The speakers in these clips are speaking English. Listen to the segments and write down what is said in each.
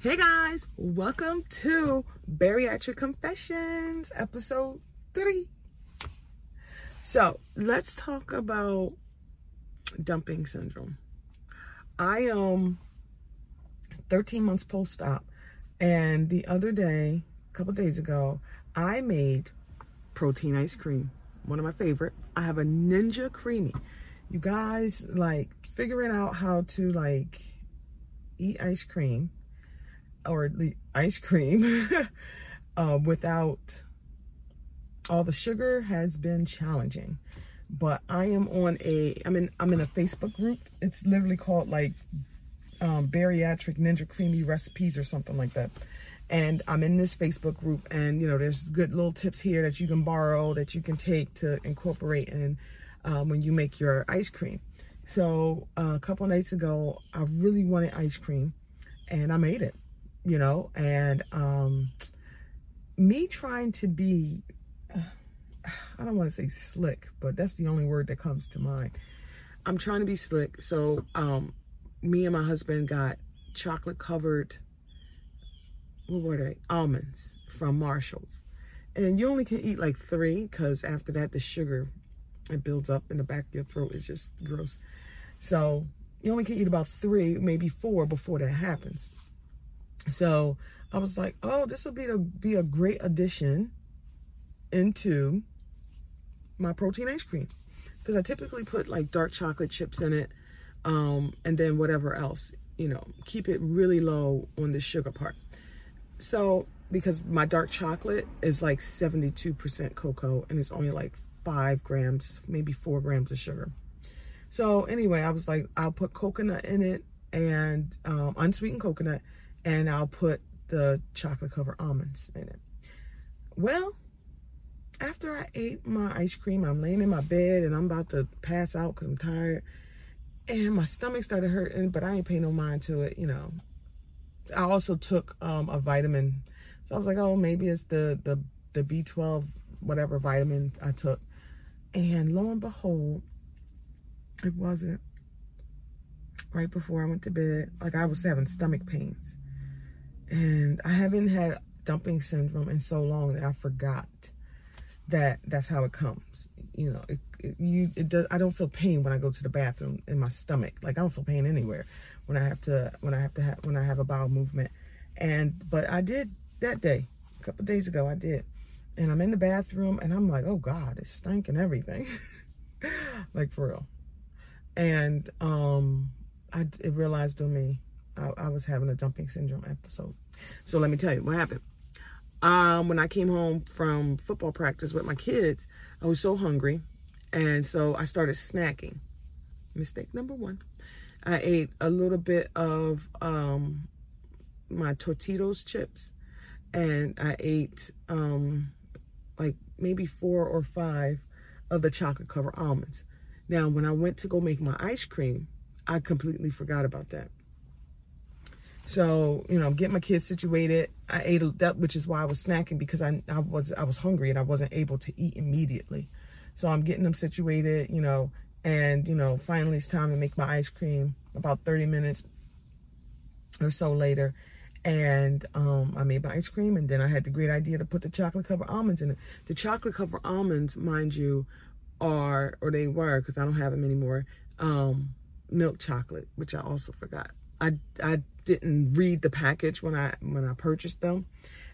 Hey guys, welcome to Bariatric Confessions, episode three. So let's talk about dumping syndrome. I am um, 13 months post op, and the other day, a couple days ago, I made protein ice cream, one of my favorite. I have a Ninja Creami. You guys like figuring out how to like eat ice cream or the ice cream uh, without all the sugar has been challenging. But I am on a I'm in I'm in a Facebook group. It's literally called like um, bariatric ninja creami recipes or something like that. And I'm in this Facebook group, and you know, there's good little tips here that you can borrow that you can take to incorporate in um, when you make your ice cream. So uh, a couple nights ago, I really wanted ice cream, and I made it you know, and um, me trying to be, I don't want to say slick, but that's the only word that comes to mind. I'm trying to be slick. So, um, me and my husband got chocolate covered, what were they? Almonds from Marshall's. And you only can eat like three because after that, the sugar, it builds up in the back of your throat. It's just gross. So you only can eat about three, maybe four before that happens. So I was like, oh, this will be a, be a great addition into my protein ice cream. Because I typically put like dark chocolate chips in it um, and then whatever else, you know, keep it really low on the sugar part. So, because my dark chocolate is like 72% cocoa and it's only like five grams, maybe four grams of sugar. So, anyway, I was like, I'll put coconut in it and um, unsweetened coconut and I'll put the chocolate covered almonds in it. Well, after I ate my ice cream, I'm laying in my bed and I'm about to pass out because I'm tired. And my stomach started hurting, but I ain't paying no mind to it, you know. I also took um, a vitamin. So I was like, oh, maybe it's the, the, the B12, whatever vitamin I took. And lo and behold, it wasn't. Right before I went to bed, like I was having stomach pains. And I haven't had dumping syndrome in so long that I forgot that that's how it comes. You know, it, it, you it does. I don't feel pain when I go to the bathroom in my stomach. Like I don't feel pain anywhere when I have to when I have to have when I have a bowel movement. And but I did that day, a couple days ago. I did, and I'm in the bathroom and I'm like, oh God, it's stinking everything, like for real. And um, I it realized on me I, I was having a dumping syndrome episode. So let me tell you what happened. Um, when I came home from football practice with my kids, I was so hungry. And so I started snacking. Mistake number one. I ate a little bit of um, my Tostitos chips. And I ate um, like maybe four or five of the chocolate covered almonds. Now, when I went to go make my ice cream, I completely forgot about that. So, you know, get my kids situated. I ate that, which is why I was snacking because I, I was I was hungry and I wasn't able to eat immediately. So I'm getting them situated, you know, and you know, finally it's time to make my ice cream. About 30 minutes or so later, and um, I made my ice cream, and then I had the great idea to put the chocolate covered almonds in it. The chocolate covered almonds, mind you, are or they were because I don't have them anymore. Um, milk chocolate, which I also forgot. I I didn't read the package when I when I purchased them.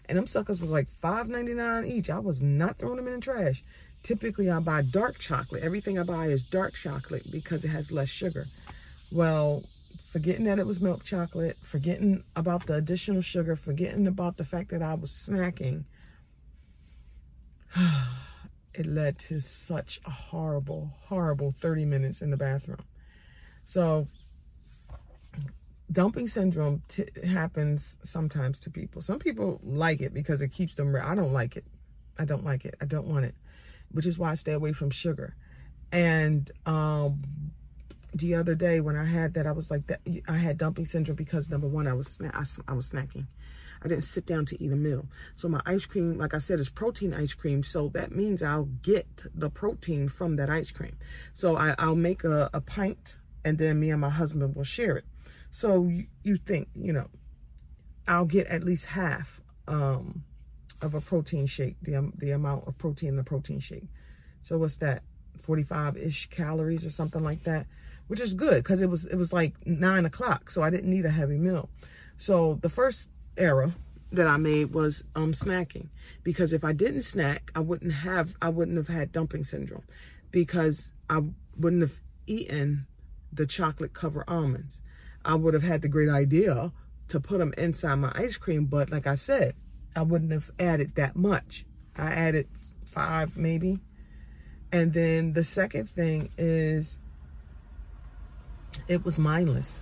And them suckers was like $5.99 each. I was not throwing them in the trash. Typically I buy dark chocolate. Everything I buy is dark chocolate because it has less sugar. Well, forgetting that it was milk chocolate, forgetting about the additional sugar, forgetting about the fact that I was snacking, it led to such a horrible, horrible 30 minutes in the bathroom. So dumping syndrome t- happens sometimes to people. Some people like it because it keeps them. I don't like it. I don't like it. I don't want it, which is why I stay away from sugar. And um, the other day when I had that, I was like that. I had dumping syndrome because number one, I was I, I was snacking. I didn't sit down to eat a meal. So my ice cream, like I said, is protein ice cream. So that means I'll get the protein from that ice cream. So I, will make a, a pint and then me and my husband will share it. So you, you think, you know, I'll get at least half um, of a protein shake, the, um, the amount of protein in the protein shake. So what's that? 45-ish calories or something like that, which is good because it was it was like nine o'clock, so I didn't need a heavy meal. So the first error that I made was um snacking because if I didn't snack, I wouldn't have I wouldn't have had dumping syndrome because I wouldn't have eaten the chocolate covered almonds. I would have had the great idea to put them inside my ice cream, but like I said, I wouldn't have added that much. I added five maybe. And then the second thing is it was mindless.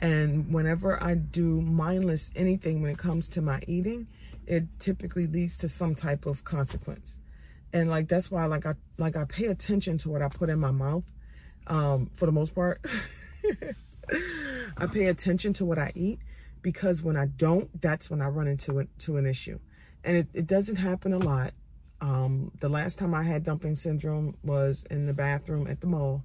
And whenever I do mindless anything when it comes to my eating, it typically leads to some type of consequence. And like that's why like I like I pay attention to what I put in my mouth. Um, for the most part. I pay attention to what I eat because when I don't, that's when I run into it to an issue. And it, it doesn't happen a lot. Um, the last time I had dumping syndrome was in the bathroom at the mall.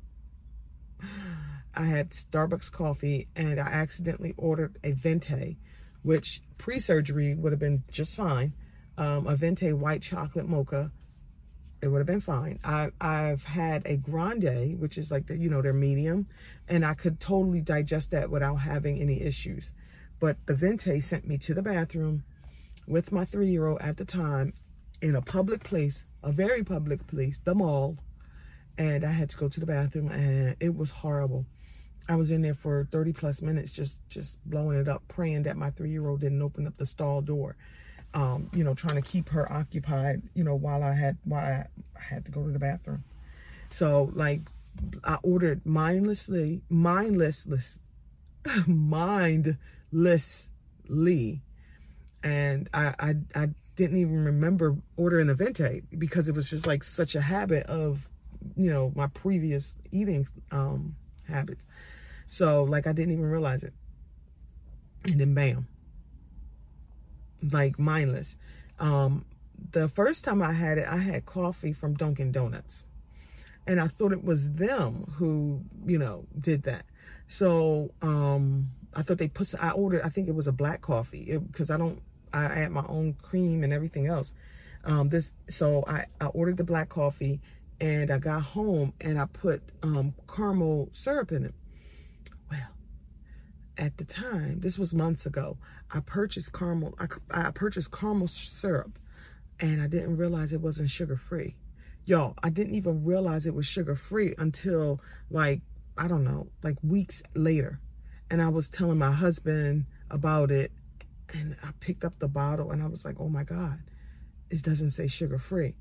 I had Starbucks coffee and I accidentally ordered a Venti, which pre-surgery would have been just fine. Um, a Venti white chocolate mocha, it would have been fine. I, I've had a Grande, which is like, the, you know, they're medium, and I could totally digest that without having any issues. But the Venti sent me to the bathroom with my three-year-old at the time in a public place, a very public place, the mall, and I had to go to the bathroom, and it was horrible. I was in there for 30 plus minutes, just just blowing it up, praying that my three year old didn't open up the stall door. Um, you know, trying to keep her occupied, you know, while I had while I had to go to the bathroom. So like I ordered mindlessly, mindlessly, mindlessly, and I, I I didn't even remember ordering a venti because it was just like such a habit of, you know, my previous eating um, habits. So like I didn't even realize it. And then bam. Like mindless. Um the first time I had it, I had coffee from Dunkin' Donuts. And I thought it was them who, you know, did that. So um I thought they put I ordered I think it was a black coffee because I don't I add my own cream and everything else. Um this so I, I ordered the black coffee and I got home and I put um caramel syrup in it Well, at the time, this was months ago, I purchased caramel, I, I purchased caramel syrup and I didn't realize it wasn't sugar free. Y'all, I didn't even realize it was sugar free until like, I don't know, like weeks later. And I was telling my husband about it and I picked up the bottle and I was like, oh my God, it doesn't say sugar free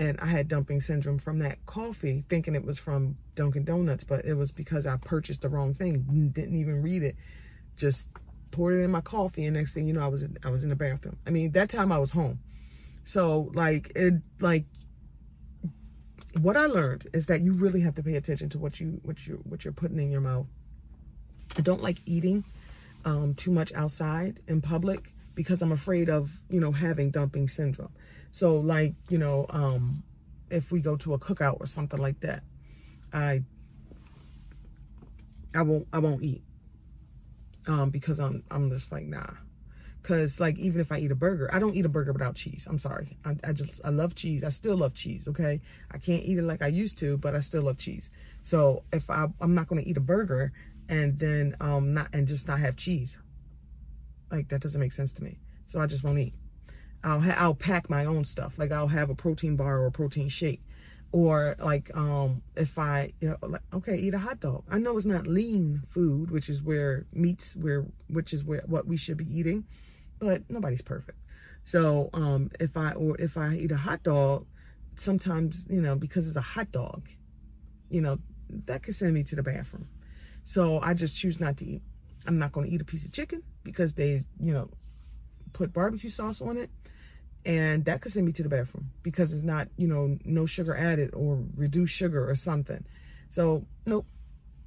and I had dumping syndrome from that coffee, thinking it was from Dunkin' Donuts, but it was because I purchased the wrong thing, didn't even read it, just poured it in my coffee, and next thing you know, I was in, I was in the bathroom. I mean, that time I was home, so like it like what I learned is that you really have to pay attention to what you what you what you're putting in your mouth. I don't like eating um, too much outside in public because I'm afraid of you know having dumping syndrome. So like, you know, um, if we go to a cookout or something like that, I I won't I won't eat. Um, because I'm I'm just like nah. Cause like even if I eat a burger, I don't eat a burger without cheese. I'm sorry. I, I just I love cheese. I still love cheese. Okay, I can't eat it like I used to, but I still love cheese. So if I I'm not gonna eat a burger and then um not and just not have cheese, like that doesn't make sense to me. So I just won't eat. I'll ha- I'll pack my own stuff. Like I'll have a protein bar or a protein shake, or like um if I you know, like, okay eat a hot dog. I know it's not lean food, which is where meats where which is where what we should be eating, but nobody's perfect. So um if I or if I eat a hot dog, sometimes you know because it's a hot dog, you know that could send me to the bathroom. So I just choose not to eat. I'm not going to eat a piece of chicken because they you know put barbecue sauce on it and that could send me to the bathroom because it's not you know no sugar added or reduced sugar or something. So nope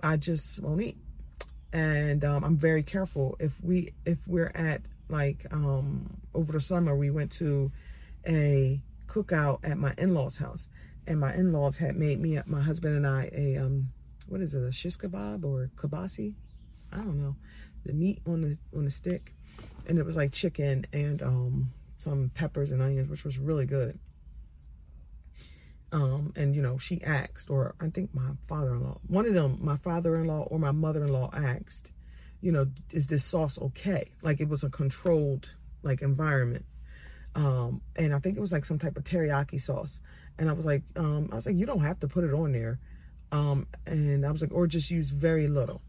i just won't eat. And um, i'm very careful. If we if we're at like um over the summer we went to a cookout at my in-laws house. And my in-laws had made me my husband and i a um what is it a shish kebab or kabasi i don't know. The meat on the on the stick, and it was like chicken and um, some peppers and onions, which was really good. Um, and you know, she asked, or I think my father-in-law, one of them, my father-in-law or my mother-in-law asked, you know, is this sauce okay? Like it was a controlled like environment. Um, and I think it was like some type of teriyaki sauce. And I was like, um, I was like, you don't have to put it on there. Um, and I was like, or just use very little.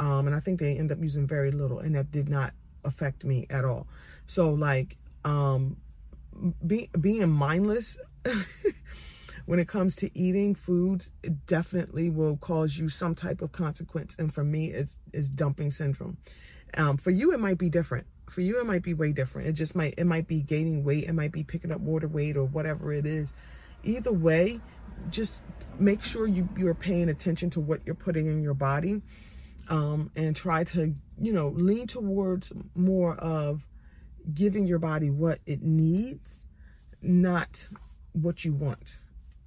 Um, and I think they end up using very little, and that did not affect me at all. So like, um, be, being mindless when it comes to eating foods, it definitely will cause you some type of consequence. And for me, it's is dumping syndrome. Um, for you, it might be different. For you, it might be way different. It just might it might be gaining weight. It might be picking up water weight or whatever it is. Either way, just make sure you you're paying attention to what you're putting in your body, um, and try to you know lean towards more of giving your body what it needs, not what you want.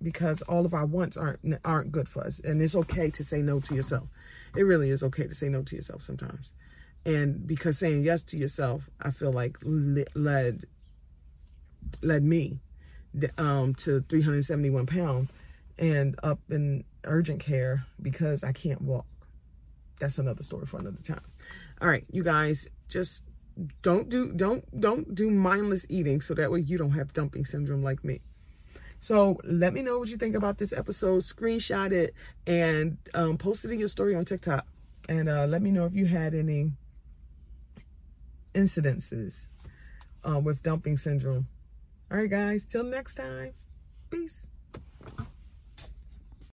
Because all of our wants aren't aren't good for us. And it's okay to say no to yourself. It really is okay to say no to yourself sometimes. And because saying yes to yourself i feel like led led me um, to 371 pounds and up in urgent care because i can't walk. That's another story for another time. All right you guys just don't do don't don't do mindless eating so that way you don't have dumping syndrome like me so let me know what you think about this episode. Screenshot it and um, post it in your story on TikTok. And uh, let me know if you had any incidences uh, with dumping syndrome. All right, guys. Till next time. Peace.